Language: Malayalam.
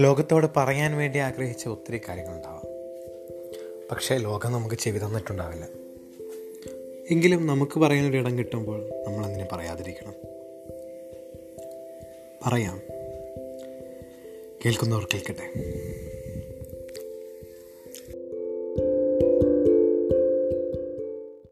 ലോകത്തോട് പറയാൻ വേണ്ടി ആഗ്രഹിച്ച ഒത്തിരി കാര്യങ്ങളുണ്ടാവാം. പക്ഷേ ലോകം നമുക്ക് ചെവി തന്നിട്ടുണ്ടാവില്ല. എങ്കിലും നമുക്ക് പറയാനൊരു ഇടം കിട്ടുമ്പോൾ നമ്മളതിനെ പറയാതിരിക്കണം. പറയാം. കേൾക്കുന്നവർ കേൾക്കട്ടെ.